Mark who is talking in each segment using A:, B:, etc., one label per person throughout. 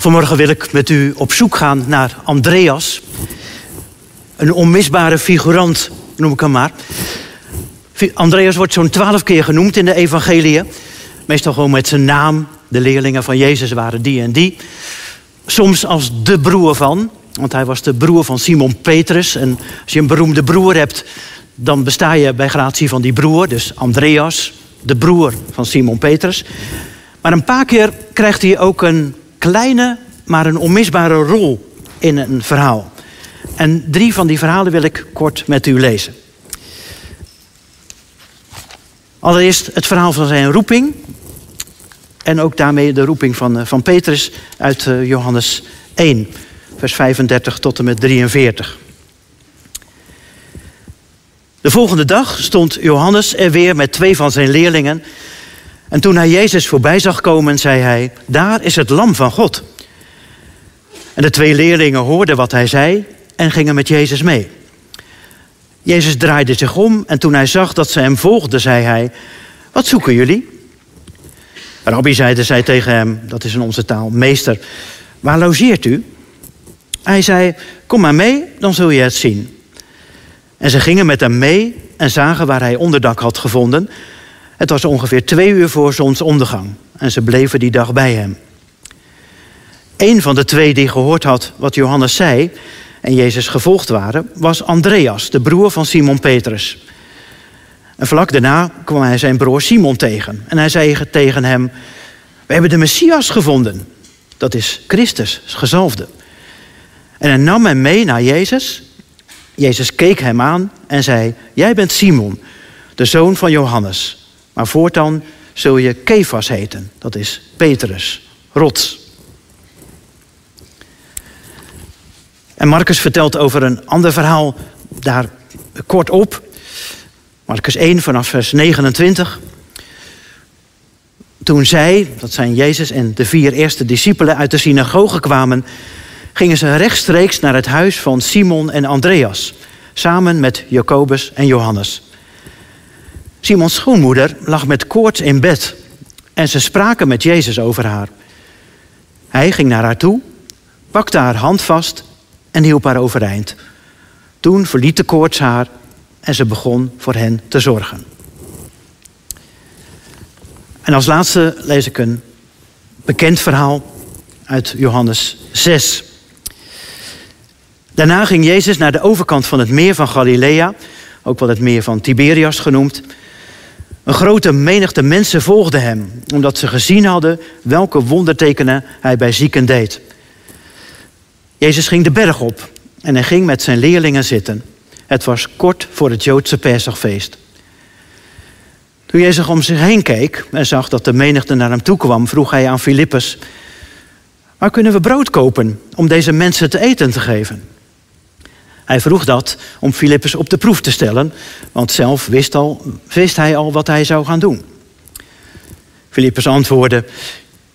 A: Vanmorgen wil ik met u op zoek gaan naar Andreas. Een onmisbare figurant, noem ik hem maar. Andreas wordt zo'n twaalf keer genoemd in de evangeliën. Meestal gewoon met zijn naam. De leerlingen van Jezus waren die en die. Soms als de broer van, want hij was de broer van Simon Petrus. En als je een beroemde broer hebt, dan besta je bij gratie van die broer. Dus Andreas, de broer van Simon Petrus. Maar een paar keer krijgt hij ook een kleine, maar een onmisbare rol in een verhaal. En drie van die verhalen wil ik kort met u lezen. Allereerst het verhaal van zijn roeping. En ook daarmee de roeping van, eh, van Petrus uit eh, Johannes 1, vers 35 tot en met 43. De volgende dag stond Johannes er weer met twee van zijn leerlingen. En toen hij Jezus voorbij zag komen, zei hij: Daar is het Lam van God. En de twee leerlingen hoorden wat hij zei en gingen met Jezus mee. Jezus draaide zich om en toen hij zag dat ze hem volgden, zei hij: Wat zoeken jullie? Rabbi zeiden zij tegen hem, dat is in onze taal, meester, waar logeert u? Hij zei, kom maar mee, dan zul je het zien. En ze gingen met hem mee en zagen waar hij onderdak had gevonden. Het was ongeveer twee uur voor zonsondergang en ze bleven die dag bij hem. Een van de twee die gehoord had wat Johannes zei en Jezus gevolgd waren, was Andreas, de broer van Simon Petrus. En vlak daarna kwam hij zijn broer Simon tegen. En hij zei tegen hem: We hebben de Messias gevonden. Dat is Christus, gezalfde. En hij nam hem mee naar Jezus. Jezus keek hem aan en zei: Jij bent Simon, de zoon van Johannes. Maar voortaan zul je Kefas heten. Dat is Petrus, rots. En Marcus vertelt over een ander verhaal daar kort op. Marcus 1 vanaf vers 29. Toen zij, dat zijn Jezus en de vier eerste discipelen uit de synagoge kwamen, gingen ze rechtstreeks naar het huis van Simon en Andreas, samen met Jacobus en Johannes. Simons schoonmoeder lag met koorts in bed en ze spraken met Jezus over haar. Hij ging naar haar toe, pakte haar hand vast en hielp haar overeind. Toen verliet de koorts haar en ze begon voor hen te zorgen. En als laatste lees ik een bekend verhaal uit Johannes 6. Daarna ging Jezus naar de overkant van het meer van Galilea, ook wel het meer van Tiberias genoemd. Een grote menigte mensen volgden hem, omdat ze gezien hadden welke wondertekenen hij bij zieken deed. Jezus ging de berg op en hij ging met zijn leerlingen zitten. Het was kort voor het Joodse Pesachfeest. Toen Jezus om zich heen keek en zag dat de menigte naar hem toe kwam, vroeg hij aan Filippus: Waar kunnen we brood kopen om deze mensen te eten te geven? Hij vroeg dat om Filippus op de proef te stellen, want zelf wist, al, hij al wat hij zou gaan doen. Filippus antwoordde: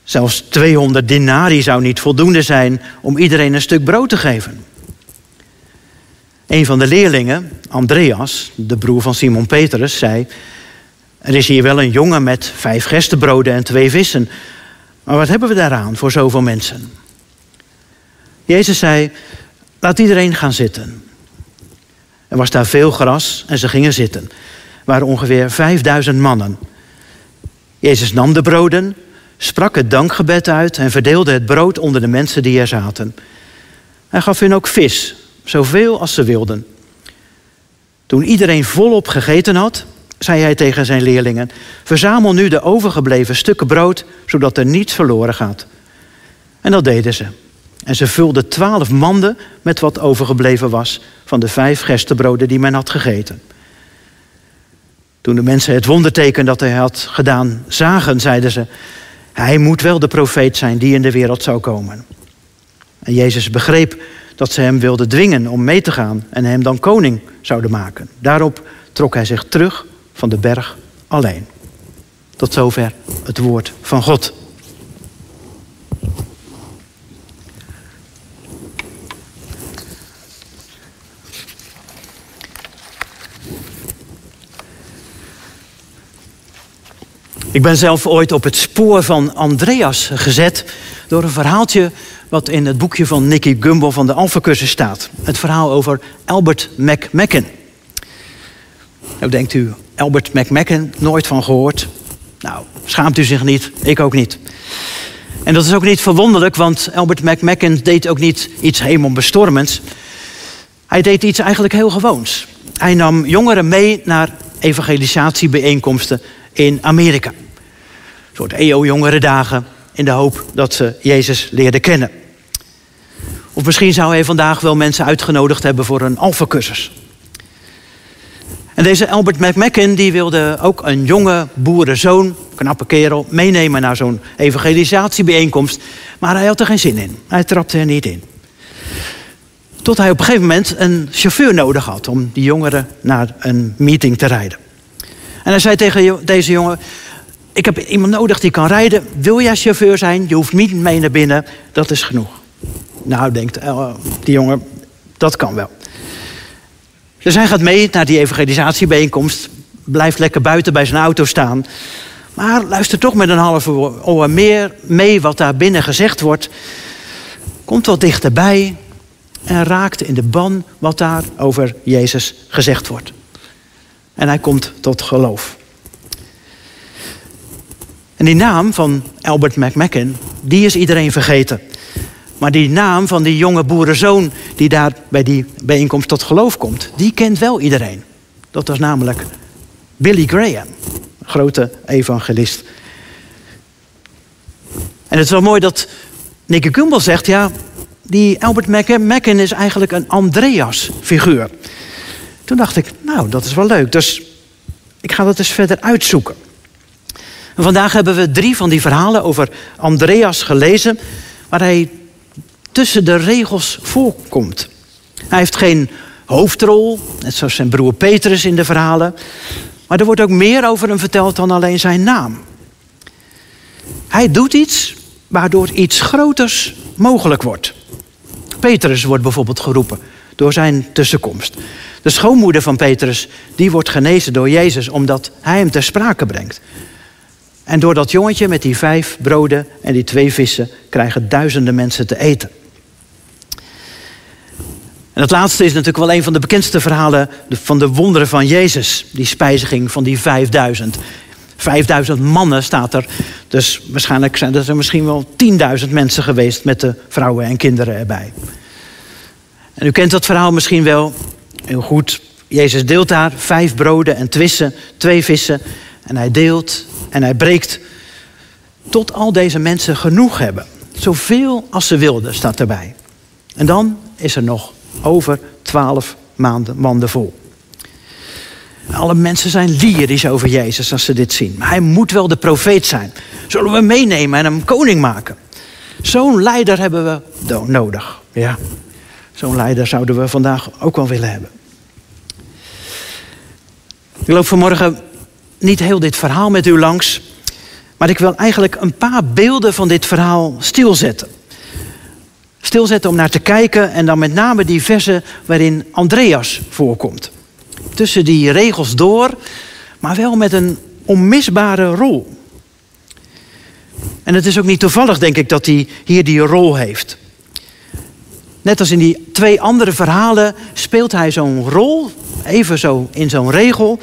A: Zelfs 200 dinari zou niet voldoende zijn om iedereen een stuk brood te geven. Een van de leerlingen, Andreas, de broer van Simon Petrus, zei: Er is hier wel een jongen met vijf gerstebroden en twee vissen. Maar wat hebben we daaraan voor zoveel mensen? Jezus zei: Laat iedereen gaan zitten. Er was daar veel gras en ze gingen zitten. Waren ongeveer vijfduizend mannen. Jezus nam de broden, sprak het dankgebed uit en verdeelde het brood onder de mensen die er zaten. Hij gaf hun ook vis, zoveel als ze wilden. Toen iedereen volop gegeten had, zei hij tegen zijn leerlingen: Verzamel nu de overgebleven stukken brood, zodat er niets verloren gaat. En dat deden ze. En ze vulden twaalf manden met wat overgebleven was van de vijf gerstebroden die men had gegeten. Toen de mensen het wonderteken dat hij had gedaan zagen, zeiden ze: Hij moet wel de profeet zijn die in de wereld zou komen. En Jezus begreep dat ze hem wilden dwingen om mee te gaan en hem dan koning zouden maken. Daarop trok hij zich terug van de berg alleen. Tot zover het woord van God. Ik ben zelf ooit op het spoor van Andreas gezet door een verhaaltje wat in het boekje van Nicky Gumbel van de Alpha-cursus staat. Het verhaal over Albert McMacken. Nou denkt u, Albert McMacken, nooit van gehoord. Nou, schaamt u zich niet, ik ook niet. En dat is ook niet verwonderlijk, want Albert McMacken deed ook niet iets hemelbestormends. Hij deed iets eigenlijk heel gewoons. Hij nam jongeren mee naar evangelisatiebijeenkomsten in Amerika. Soort EO-jongerendagen in de hoop dat ze Jezus leerden kennen. Of misschien zou hij vandaag wel mensen uitgenodigd hebben voor een alfacursus. En deze Albert McMacken die wilde ook een jonge boerenzoon, knappe kerel, meenemen naar zo'n evangelisatiebijeenkomst. Maar hij had er geen zin in. Hij trapte er niet in. Tot hij op een gegeven moment een chauffeur nodig had om die jongeren naar een meeting te rijden. En hij zei tegen deze jongen: Ik heb iemand nodig die kan rijden. Wil jij chauffeur zijn? Je hoeft niet mee naar binnen. Dat is genoeg. Nou, denkt uh, die jongen: Dat kan wel. Dus hij gaat mee naar die evangelisatiebijeenkomst. Blijft lekker buiten bij zijn auto staan. Maar luistert toch met een halve oor meer mee wat daar binnen gezegd wordt. Komt wat dichterbij en raakt in de ban wat daar over Jezus gezegd wordt. En hij komt tot geloof. En die naam van Albert McMacken, die is iedereen vergeten. Maar die naam van die jonge boerenzoon die daar bij die bijeenkomst tot geloof komt, die kent wel iedereen. Dat was namelijk Billy Graham, grote evangelist. En het is wel mooi dat Nicky Gumbel zegt, ja, die Albert McMacken is eigenlijk een Andreas-figuur. Toen dacht ik, nou, dat is wel leuk. Dus ik ga dat eens verder uitzoeken. Vandaag hebben we drie van die verhalen over Andreas gelezen, waar hij tussen de regels voorkomt. Hij heeft geen hoofdrol, net zoals zijn broer Petrus in de verhalen. Maar er wordt ook meer over hem verteld dan alleen zijn naam. Hij doet iets waardoor iets groters mogelijk wordt. Petrus wordt bijvoorbeeld geroepen door zijn tussenkomst. De schoonmoeder van Petrus, die wordt genezen door Jezus omdat hij hem ter sprake brengt. En door dat jongetje met die vijf broden en die twee vissen krijgen duizenden mensen te eten. En het laatste is natuurlijk wel een van de bekendste verhalen van de wonderen van Jezus. Die spijziging van die 5000. 5000 mannen staat er. Dus waarschijnlijk zijn er misschien wel 10.000 mensen geweest met de vrouwen en kinderen erbij. En u kent dat verhaal misschien wel heel goed. Jezus deelt daar vijf broden en twee vissen. En hij deelt en hij breekt tot al deze mensen genoeg hebben. Zoveel als ze wilden, staat erbij. En dan is er nog over twaalf maanden manden vol. Alle mensen zijn lyrisch over Jezus als ze dit zien. Maar hij moet wel de profeet zijn. Zullen we meenemen en hem koning maken? Zo'n leider hebben we nodig. Ja, zo'n leider zouden we vandaag ook wel willen hebben. Ik loop vanmorgen niet heel dit verhaal met u langs. Maar ik wil eigenlijk een paar beelden van dit verhaal stilzetten stilzetten om naar te kijken. En dan met name die versen waarin Andreas voorkomt. Tussen die regels door, maar wel met een onmisbare rol. En het is ook niet toevallig, denk ik, dat hij hier die rol heeft. Net als in die twee andere verhalen speelt hij zo'n rol, even zo in zo'n regel.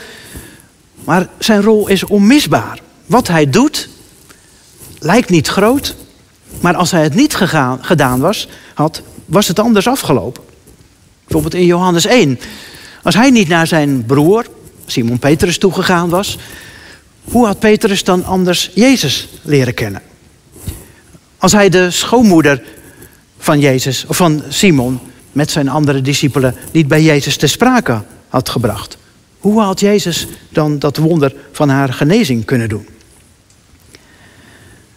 A: Maar zijn rol is onmisbaar. Wat hij doet lijkt niet groot, maar als hij het niet gegaan, gedaan was, had, was het anders afgelopen. Bijvoorbeeld in Johannes 1. Als hij niet naar zijn broer, Simon Petrus, toegegaan was, hoe had Petrus dan anders Jezus leren kennen? Als hij de schoonmoeder van Jezus, of van Simon, met zijn andere discipelen niet bij Jezus te sprake had gebracht, hoe had Jezus dan dat wonder van haar genezing kunnen doen?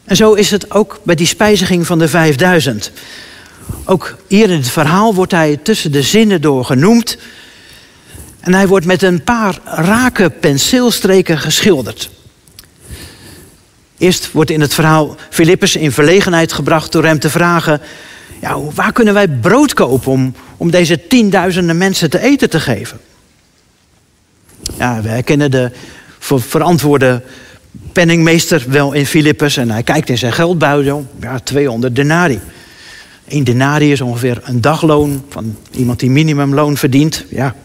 A: En zo is het ook bij die spijziging van de 5000. Ook hier in het verhaal wordt hij tussen de zinnen door genoemd. En hij wordt met een paar rake penseelstreken geschilderd. Eerst wordt in het verhaal Filippus in verlegenheid gebracht door hem te vragen: ja, waar kunnen wij brood kopen om, om deze tienduizenden mensen te eten te geven? Ja, we herkennen de verantwoorde penningmeester wel in Filippus en hij kijkt in zijn geldbuidel. Ja, 200 denari. Een denari is ongeveer een dagloon van iemand die minimumloon verdient. Ja,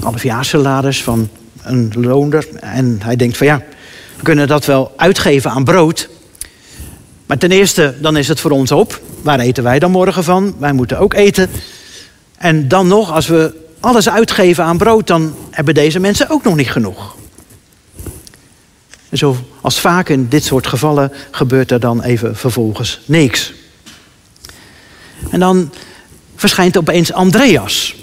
A: halfjaarsalaris van een loonder. En hij denkt van ja, we kunnen dat wel uitgeven aan brood. Maar ten eerste, dan is het voor ons op. Waar eten wij dan morgen van? Wij moeten ook eten. En dan nog, als we alles uitgeven aan brood, dan hebben deze mensen ook nog niet genoeg. En vaak in dit soort gevallen gebeurt er dan even vervolgens niks. En dan verschijnt opeens Andreas.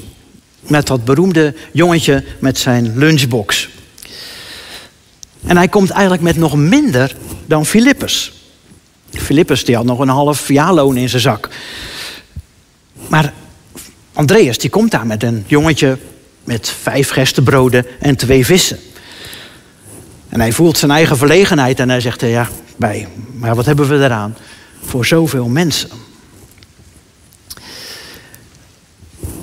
A: Met dat beroemde jongetje met zijn lunchbox. En hij komt eigenlijk met nog minder dan Filippus. Filippus die had nog een half jaarloon in zijn zak. Maar Andreas die komt daar met een jongetje met vijf gerstebroden en twee vissen. En hij voelt zijn eigen verlegenheid en hij zegt, ja, bij, maar wat hebben we eraan voor zoveel mensen?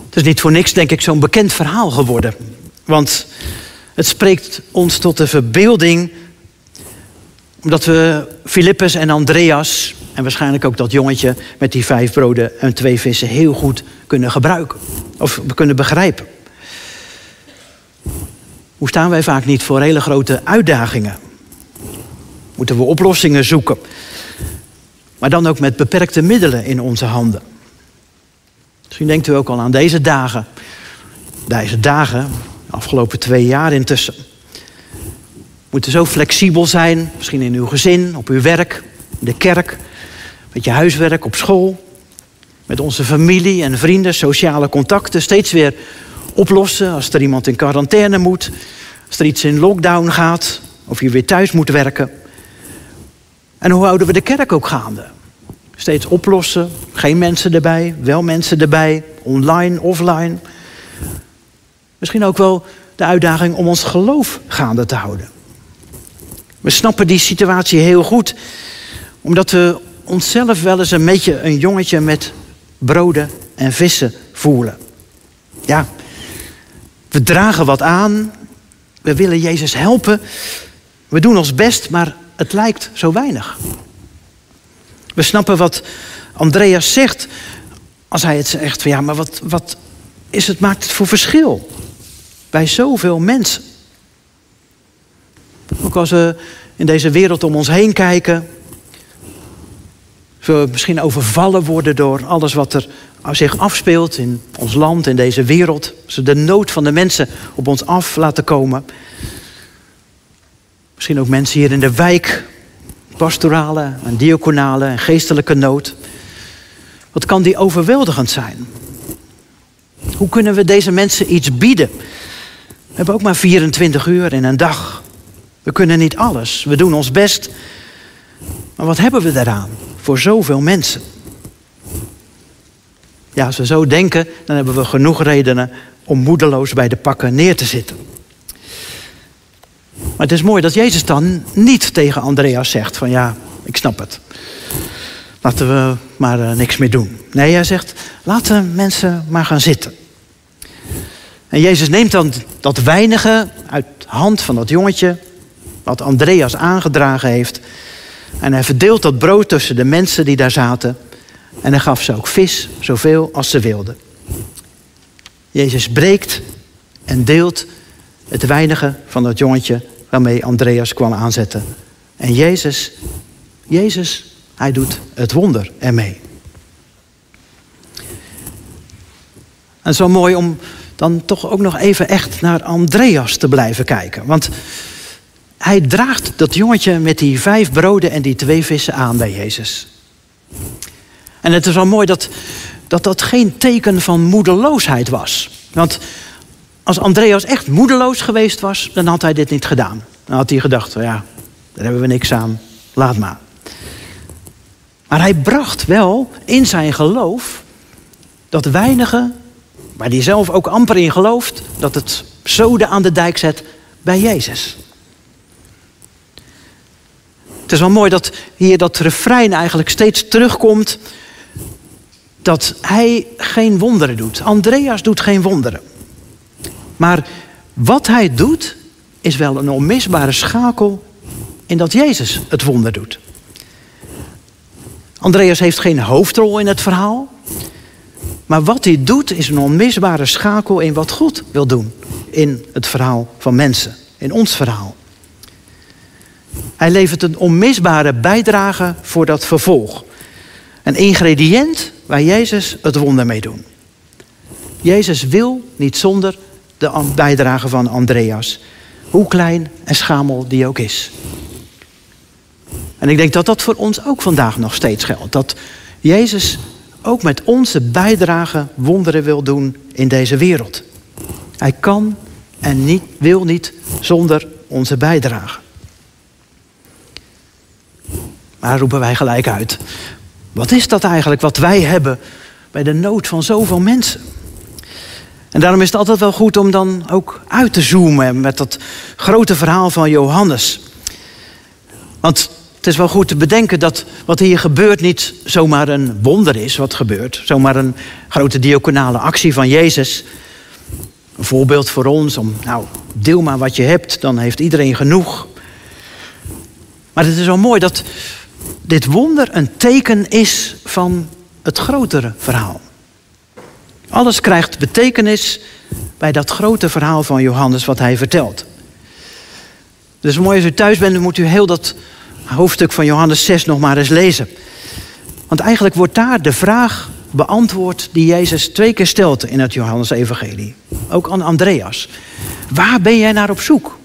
A: Het is niet voor niks, denk ik, zo'n bekend verhaal geworden. Want het spreekt ons tot de verbeelding omdat we Filippus en Andreas en waarschijnlijk ook dat jongetje met die vijf broden en twee vissen heel goed kunnen gebruiken. Of kunnen begrijpen. Hoe staan wij vaak niet voor hele grote uitdagingen? Moeten we oplossingen zoeken? Maar dan ook met beperkte middelen in onze handen. Misschien denkt u ook al aan deze dagen. Deze dagen, de afgelopen twee jaar intussen. Moeten zo flexibel zijn, misschien in uw gezin, op uw werk, in de kerk, met je huiswerk, op school, met onze familie en vrienden, sociale contacten, steeds weer oplossen als er iemand in quarantaine moet, als er iets in lockdown gaat, of je weer thuis moet werken. En hoe houden we de kerk ook gaande? Steeds oplossen, geen mensen erbij, wel mensen erbij, online, offline. Misschien ook wel de uitdaging om ons geloof gaande te houden. We snappen die situatie heel goed, omdat we onszelf wel eens een beetje een jongetje met broden en vissen voelen. Ja, we dragen wat aan, we willen Jezus helpen, we doen ons best, maar het lijkt zo weinig. We snappen wat Andreas zegt als hij het zegt van ja, maar wat, wat is het, maakt het voor verschil bij zoveel mensen? Ook als we in deze wereld om ons heen kijken, we misschien overvallen worden door alles wat er zich afspeelt in ons land, in deze wereld. Ze de nood van de mensen op ons af laten komen. Misschien ook mensen hier in de wijk, pastorale en diaconale en geestelijke nood. Wat kan die overweldigend zijn? Hoe kunnen we deze mensen iets bieden? We hebben ook maar 24 uur in een dag. We kunnen niet alles. We doen ons best. Maar wat hebben we daaraan voor zoveel mensen? Ja, als we zo denken, dan hebben we genoeg redenen om moedeloos bij de pakken neer te zitten. Maar het is mooi dat Jezus dan niet tegen Andreas zegt van ja, ik snap het. Laten we maar uh, niks meer doen. Nee, hij zegt, laten mensen maar gaan zitten. En Jezus neemt dan dat weinige uit hand van dat jongetje, wat Andreas aangedragen heeft. En hij verdeelt dat brood tussen de mensen die daar zaten. En hij gaf ze ook vis, zoveel als ze wilden. Jezus breekt en deelt het weinige van dat jongetje waarmee Andreas kwam aanzetten. En Jezus, Jezus, hij doet het wonder ermee. En zo mooi om dan toch ook nog even echt naar Andreas te blijven kijken. Want hij draagt dat jongetje met die vijf broden en die twee vissen aan bij Jezus. En het is wel mooi dat dat, dat geen teken van moedeloosheid was. Want als Andreas echt moedeloos geweest was, dan had hij dit niet gedaan. Dan had hij gedacht, ja, daar hebben we niks aan, laat maar. Maar hij bracht wel in zijn geloof dat weinige, waar hij zelf ook amper in gelooft, dat het zoden aan de dijk zet bij Jezus. Het is wel mooi dat hier dat refrein eigenlijk steeds terugkomt. Dat hij geen wonderen doet. Andreas doet geen wonderen. Maar wat hij doet, is wel een onmisbare schakel in dat Jezus het wonder doet. Andreas heeft geen hoofdrol in het verhaal. Maar wat hij doet is een onmisbare schakel in wat God wil doen in het verhaal van mensen, in ons verhaal. Hij levert een onmisbare bijdrage voor dat vervolg. Een ingrediënt waar Jezus het wonder mee doet. Jezus wil niet zonder de bijdrage van Andreas, hoe klein en schamel die ook is. En ik denk dat dat voor ons ook vandaag nog steeds geldt. Dat Jezus ook met onze bijdrage wonderen wil doen in deze wereld. Hij kan en niet, wil niet zonder onze bijdrage. Maar roepen wij gelijk uit. Wat is dat eigenlijk wat wij hebben bij de nood van zoveel mensen? En daarom is het altijd wel goed om dan ook uit te zoomen met dat grote verhaal van Johannes. Want het is wel goed te bedenken dat wat hier gebeurt niet zomaar een wonder is wat gebeurt. Zomaar een grote diaconale actie van Jezus. Een voorbeeld voor ons om, nou, deel maar wat je hebt, dan heeft iedereen genoeg. Maar het is wel mooi dat dit wonder een teken is van het grotere verhaal. Alles krijgt betekenis bij dat grote verhaal van Johannes wat hij vertelt. Dus mooi als u thuis bent, moet u heel dat hoofdstuk van Johannes 6 nog maar eens lezen. Want eigenlijk wordt daar de vraag beantwoord die Jezus twee keer stelt in het Johannes-evangelie. Ook aan Andreas. Waar ben jij naar op zoek?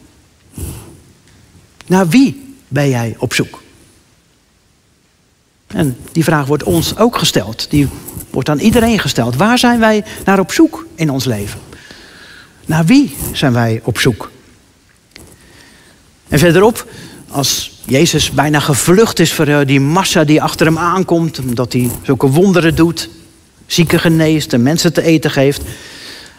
A: Naar wie ben jij op zoek? En die vraag wordt ons ook gesteld. Die wordt aan iedereen gesteld. Waar zijn wij naar op zoek in ons leven? Naar wie zijn wij op zoek? En verderop, als Jezus bijna gevlucht is voor eh, die massa die achter hem aankomt, omdat hij zulke wonderen doet, zieken geneest en mensen te eten geeft.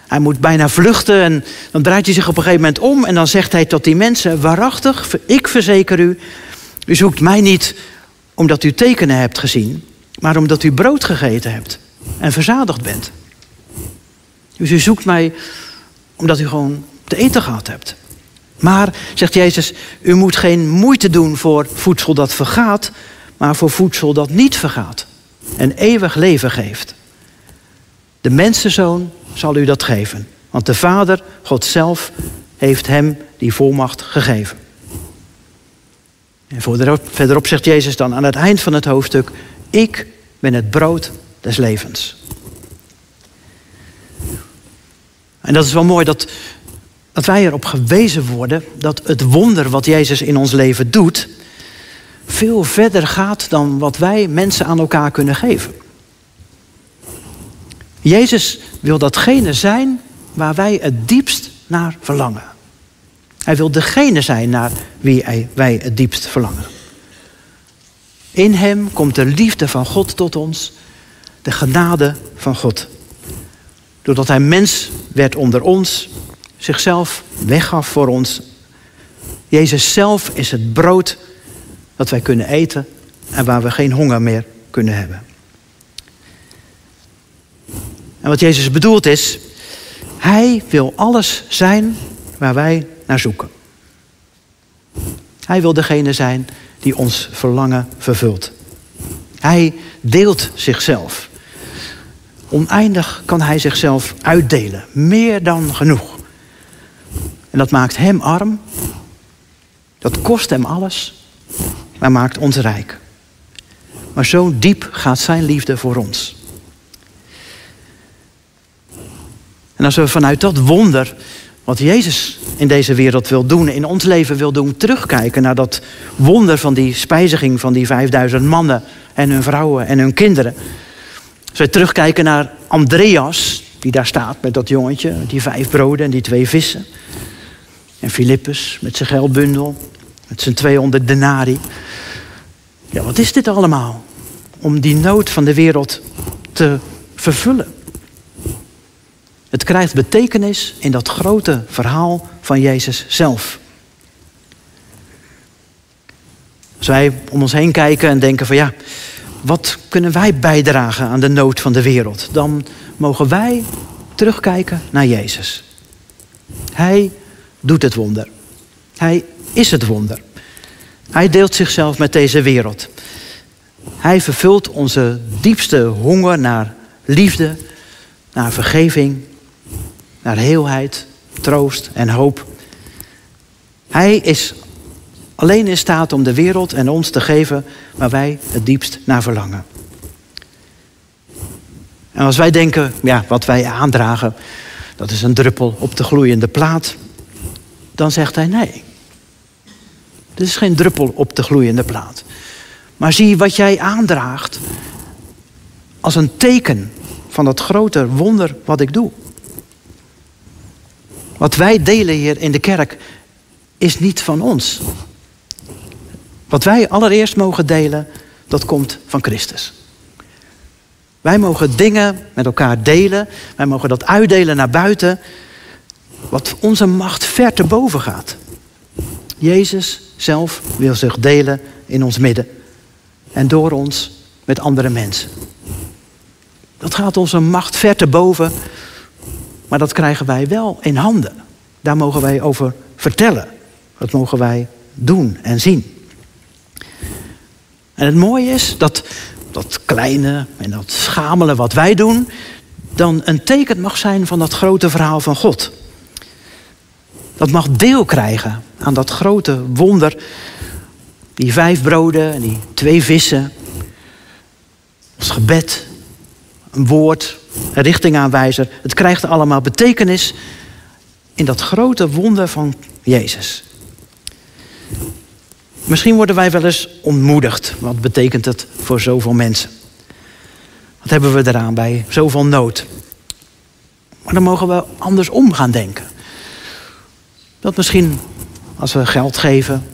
A: Hij moet bijna vluchten en dan draait hij zich op een gegeven moment om en dan zegt hij tot die mensen: Waarachtig, ik verzeker u, u zoekt mij niet omdat u tekenen hebt gezien, maar omdat u brood gegeten hebt en verzadigd bent. Dus u zoekt mij omdat u gewoon te eten gehad hebt. Maar, zegt Jezus, u moet geen moeite doen voor voedsel dat vergaat, maar voor voedsel dat niet vergaat en eeuwig leven geeft. De mensenzoon zal u dat geven, want de Vader, God zelf, heeft hem die volmacht gegeven. En verderop zegt Jezus dan aan het eind van het hoofdstuk: Ik ben het brood des levens. En dat is wel mooi dat, dat wij erop gewezen worden dat het wonder wat Jezus in ons leven doet, veel verder gaat dan wat wij mensen aan elkaar kunnen geven. Jezus wil datgene zijn waar wij het diepst naar verlangen. Hij wil degene zijn naar wie wij het diepst verlangen. In Hem komt de liefde van God tot ons, de genade van God. Doordat Hij mens werd onder ons, zichzelf weggaf voor ons. Jezus zelf is het brood dat wij kunnen eten en waar we geen honger meer kunnen hebben. En wat Jezus bedoelt is, Hij wil alles zijn waar wij zoeken. Hij wil degene zijn die ons verlangen vervult. Hij deelt zichzelf. Oneindig kan hij zichzelf uitdelen, meer dan genoeg. En dat maakt hem arm, dat kost hem alles, maar maakt ons rijk. Maar zo diep gaat zijn liefde voor ons. En als we vanuit dat wonder wat Jezus in deze wereld wil doen, in ons leven wil doen, terugkijken naar dat wonder van die spijziging van die 5000 mannen en hun vrouwen en hun kinderen. Als we terugkijken naar Andreas, die daar staat met dat jongetje, die vijf broden en die twee vissen. En Filippus met zijn geldbundel, met zijn 200 denari. Ja, wat is dit allemaal? Om die nood van de wereld te vervullen. Het krijgt betekenis in dat grote verhaal van Jezus zelf. Als wij om ons heen kijken en denken van ja, wat kunnen wij bijdragen aan de nood van de wereld? Dan mogen wij terugkijken naar Jezus. Hij doet het wonder. Hij is het wonder. Hij deelt zichzelf met deze wereld. Hij vervult onze diepste honger naar liefde, naar vergeving, naar heelheid, troost en hoop. Hij is alleen in staat om de wereld en ons te geven waar wij het diepst naar verlangen. En als wij denken, ja, wat wij aandragen, dat is een druppel op de gloeiende plaat, dan zegt hij nee. Dit is geen druppel op de gloeiende plaat. Maar zie wat jij aandraagt als een teken van dat grote wonder wat ik doe. Wat wij delen hier in de kerk is niet van ons. Wat wij allereerst mogen delen, dat komt van Christus. Wij mogen dingen met elkaar delen. Wij mogen dat uitdelen naar buiten. Wat onze macht ver te boven gaat. Jezus zelf wil zich delen in ons midden. En door ons met andere mensen. Dat gaat onze macht ver te boven. Maar dat krijgen wij wel in handen. Daar mogen wij over vertellen. Dat mogen wij doen en zien. En het mooie is dat dat kleine en dat schamele wat wij doen, dan een teken mag zijn van dat grote verhaal van God. Dat mag deel krijgen aan dat grote wonder. Die vijf broden en die twee vissen. Ons gebed, een woord, een richtingaanwijzer. Het krijgt allemaal betekenis in dat grote wonder van Jezus. Misschien worden wij wel eens ontmoedigd. Wat betekent het voor zoveel mensen? Wat hebben we eraan bij zoveel nood? Maar dan mogen we anders om gaan denken. Dat misschien als we geld geven,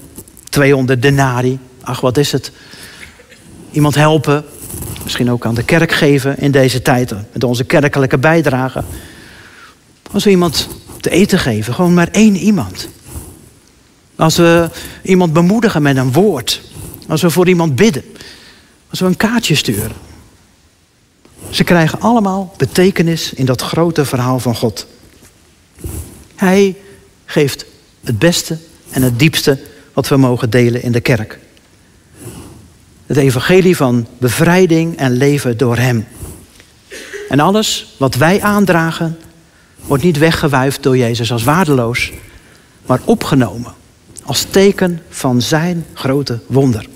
A: 200 denari, ach wat is het? Iemand helpen, misschien ook aan de kerk geven in deze tijd met onze kerkelijke bijdrage. Als we iemand te eten geven, gewoon maar één iemand. Als we iemand bemoedigen met een woord. Als we voor iemand bidden. Als we een kaartje sturen. Ze krijgen allemaal betekenis in dat grote verhaal van God. Hij geeft het beste en het diepste wat we mogen delen in de kerk. Het evangelie van bevrijding en leven door Hem. En alles wat wij aandragen, wordt niet weggewuifd door Jezus als waardeloos, maar opgenomen als teken van zijn grote wonder.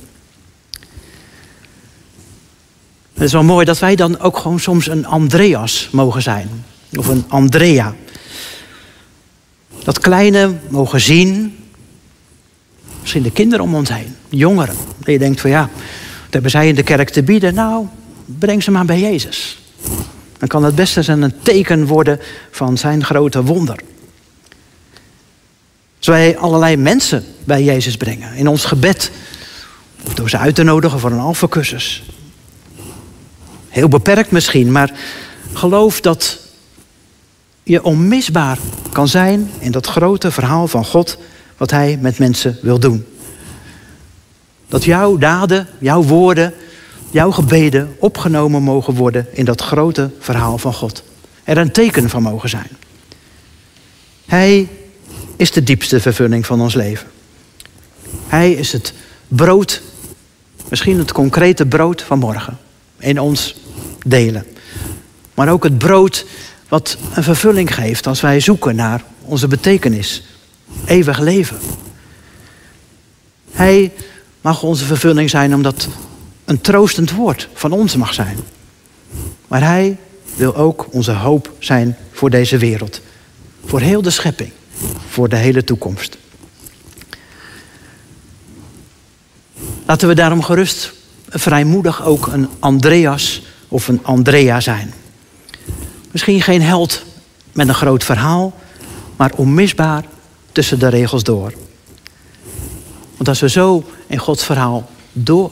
A: Het is wel mooi dat wij dan ook gewoon soms een Andreas mogen zijn. Of een Andrea. Dat kleine mogen zien. Misschien de kinderen om ons heen. Jongeren. Dat je denkt van ja, hebben zij in de kerk te bieden? Nou, breng ze maar bij Jezus. Dan kan het beste zijn een teken worden van zijn grote wonder. Als wij allerlei mensen bij Jezus brengen in ons gebed. Door ze uit te nodigen voor een alfacursus. Heel beperkt misschien, maar geloof dat je onmisbaar kan zijn in dat grote verhaal van God wat Hij met mensen wil doen. Dat jouw daden, jouw woorden, jouw gebeden opgenomen mogen worden in dat grote verhaal van God. Er een teken van mogen zijn. Hij is de diepste vervulling van ons leven. Hij is het brood, misschien het concrete brood van morgen, in ons delen. Maar ook het brood wat een vervulling geeft als wij zoeken naar onze betekenis, eeuwig leven. Hij mag onze vervulling zijn omdat een troostend woord van ons mag zijn. Maar hij wil ook onze hoop zijn voor deze wereld, voor heel de schepping voor de hele toekomst. Laten we daarom gerust vrijmoedig ook een Andreas of een Andrea zijn. Misschien geen held met een groot verhaal, maar onmisbaar tussen de regels door. Want als we zo in Gods verhaal door,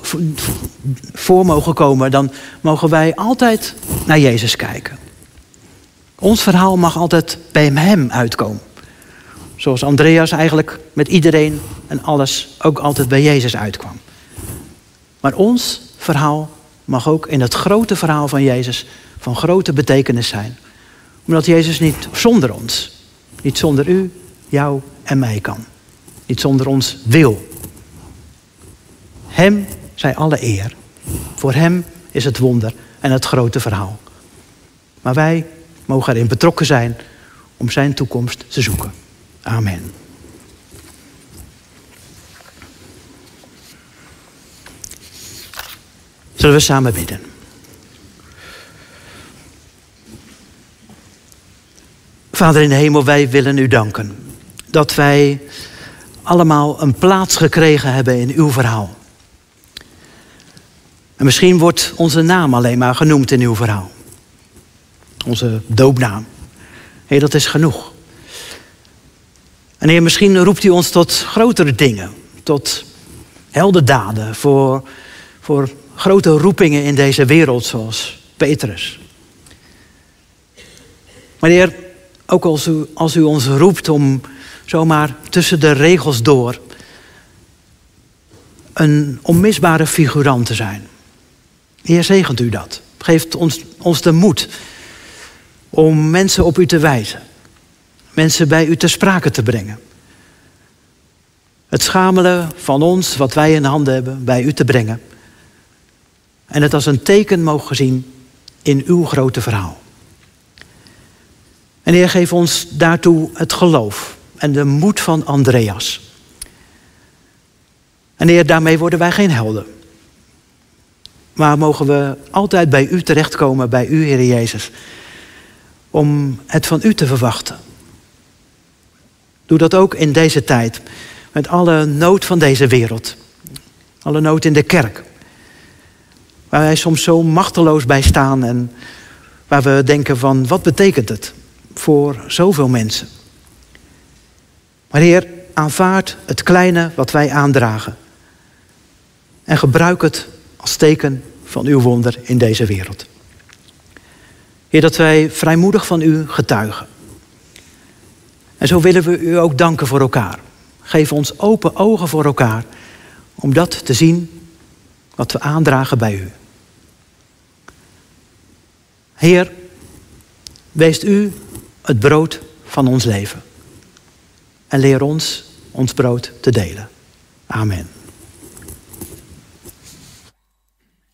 A: voor mogen komen, dan mogen wij altijd naar Jezus kijken. Ons verhaal mag altijd bij Hem uitkomen. Zoals Andreas eigenlijk met iedereen en alles ook altijd bij Jezus uitkwam. Maar ons verhaal mag ook in het grote verhaal van Jezus van grote betekenis zijn. Omdat Jezus niet zonder ons, niet zonder u, jou en mij kan. Niet zonder ons wil. Hem zij alle eer. Voor Hem is het wonder en het grote verhaal. Maar wij mogen erin betrokken zijn om Zijn toekomst te zoeken. Amen. Zullen we samen bidden? Vader in de hemel, wij willen u danken dat wij allemaal een plaats gekregen hebben in uw verhaal. En misschien wordt onze naam alleen maar genoemd in uw verhaal. Onze doopnaam. Heer, dat is genoeg. En Heer, misschien roept u ons tot grotere dingen. Tot heldendaden. Voor, voor grote roepingen in deze wereld, zoals Petrus. Maar Heer, ook als u, als u ons roept om zomaar tussen de regels door een onmisbare figurant te zijn. Heer, zegent u dat. Geeft ons, ons de moed om mensen op u te wijzen. Mensen bij u te sprake te brengen. Het schamelen van ons, wat wij in handen hebben, bij u te brengen. En het als een teken mogen zien in uw grote verhaal. En Heer, geef ons daartoe het geloof en de moed van Andreas. En Heer, daarmee worden wij geen helden. Maar mogen we altijd bij u terechtkomen, bij u, Heer Jezus, om het van u te verwachten. Doe dat ook in deze tijd, met alle nood van deze wereld. Alle nood in de kerk. Waar wij soms zo machteloos bij staan en waar we denken van wat betekent het voor zoveel mensen. Maar Heer, aanvaard het kleine wat wij aandragen. En gebruik het als teken van uw wonder in deze wereld. Heer, dat wij vrijmoedig van u getuigen. En zo willen we u ook danken voor elkaar. Geef ons open ogen voor elkaar om dat te zien wat we aandragen bij u. Heer, wees u het brood van ons leven. En leer ons ons brood te delen. Amen.